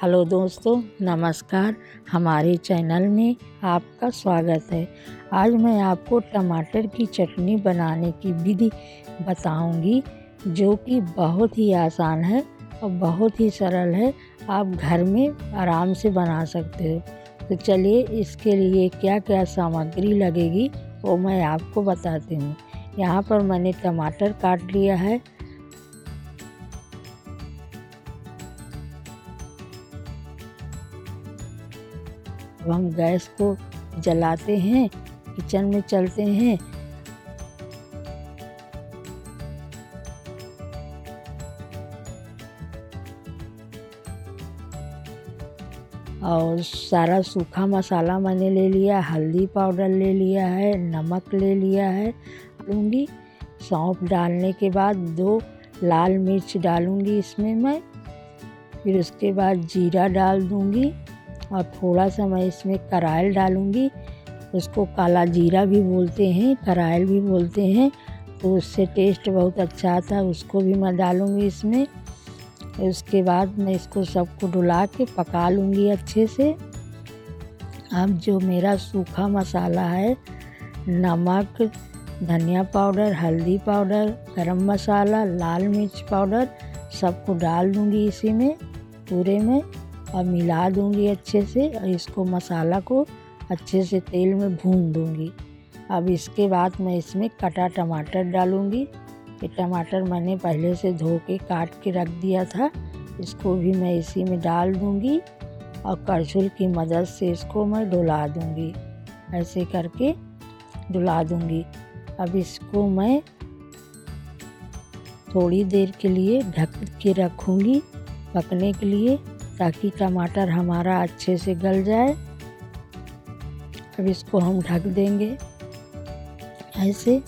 Hello दोस्तों, नमस्कार। हमारे चैनल में आपका स्वागत है। आज मैं आपको टमाटर की चटनी बनाने की विधि बताऊँगी, जो कि बहुत ही आसान है और बहुत ही सरल है। आप घर में आराम से बना सकते हो। तो चलिए, इसके लिए क्या क्या सामग्री लगेगी वो मैं आपको बताती हूँ। यहाँ पर मैंने टमाटर काट लिया है। अब हम गैस को जलाते हैं, किचन में चलते हैं, और सारा सूखा मसाला मैंने ले लिया हल्दी पाउडर ले लिया है, नमक ले लिया है लूँगी सौंफ डालने के बाद दो लाल मिर्च डालूँगी इसमें मैं, फिर उसके बाद जीरा डाल दूँगी। और थोड़ा सा मैं इसमें करायल डालूँगी। उसको काला जीरा भी बोलते हैं, करायल भी बोलते हैं तो उससे टेस्ट बहुत अच्छा आता है उसको भी मैं डालूँगी इसमें। उसके बाद मैं इसको सबको डुला के पका लूँगी अच्छे से। अब जो मेरा सूखा मसाला है, नमक, धनिया पाउडर, हल्दी पाउडर, गरम मसाला, लाल मिर्च पाउडर, सबको डाल दूँगी इसी में, पूरे में। और मिला दूँगी अच्छे से और इसको मसाला को अच्छे से तेल में भून दूँगी। अब इसके बाद मैं इसमें कटा टमाटर डालूँगी। ये टमाटर मैंने पहले से धो के काट के रख दिया था। इसको भी मैं इसी में डाल दूँगी और करछुल की मदद से इसको मैं डुला दूँगी। ऐसे करके डुला दूँगी। अब इसको मैं थोड़ी देर के लिए ढक के रखूँगी। पकने के लिए ताकि टमाटर हमारा अच्छे से गल जाए। अब इसको हम ढक देंगे। ऐसे।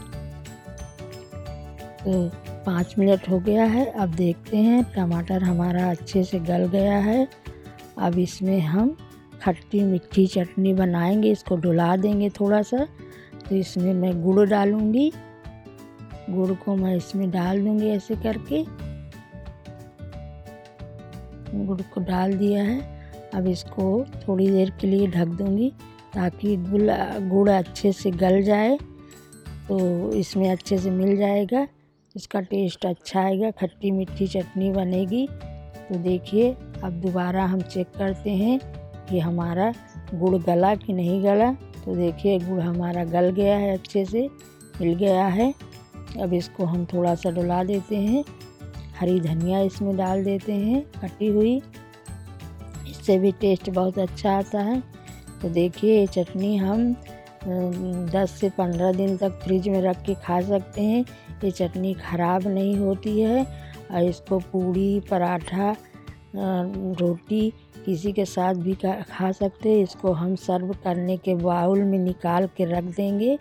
तो पाँच मिनट हो गया है। अब देखते हैं टमाटर हमारा अच्छे से गल गया है। अब इसमें हम खट्टी मीठी चटनी बनाएँगे। इसको डुला देंगे थोड़ा सा तो इसमें मैं गुड़ डालूँगी। गुड़ को मैं इसमें डाल दूँगी ऐसे करके। गुड़ को डाल दिया है। अब इसको थोड़ी देर के लिए ढक दूँगी ताकि गुड़ गुड़ अच्छे से गल जाए। तो इसमें अच्छे से मिल जाएगा। इसका टेस्ट अच्छा आएगा। खट्टी मीठी चटनी बनेगी। तो देखिए, अब दोबारा हम चेक करते हैं कि हमारा गुड़ गला कि नहीं गला। तो देखिए, गुड़ हमारा गल गया है अच्छे से, मिल गया है। अब इसको हम थोड़ा सा डुला देते हैं। हरी धनिया इसमें डाल देते हैं, कटी हुई। इससे भी टेस्ट बहुत अच्छा आता है। तो देखिए, ये चटनी हम 10 से 15 दिन तक फ्रिज में रख के खा सकते हैं। ये चटनी ख़राब नहीं होती है और इसको पूड़ी, पराठा रोटी किसी के साथ भी खा सकते हैं। इसको हम सर्व करने के बाउल में निकाल के रख देंगे।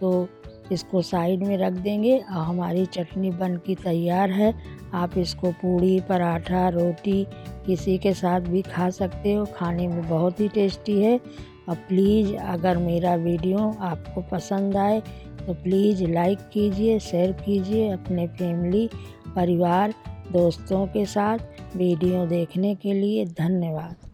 तो इसको साइड में रख देंगे। और हमारी चटनी बन की तैयार है। आप इसको पूड़ी, पराठा, रोटी किसी के साथ भी खा सकते हो। खाने में बहुत ही टेस्टी है। और प्लीज़, अगर मेरा वीडियो आपको पसंद आए तो प्लीज़ लाइक कीजिए, शेयर कीजिए अपने फैमिली, परिवार, दोस्तों के साथ। वीडियो देखने के लिए धन्यवाद।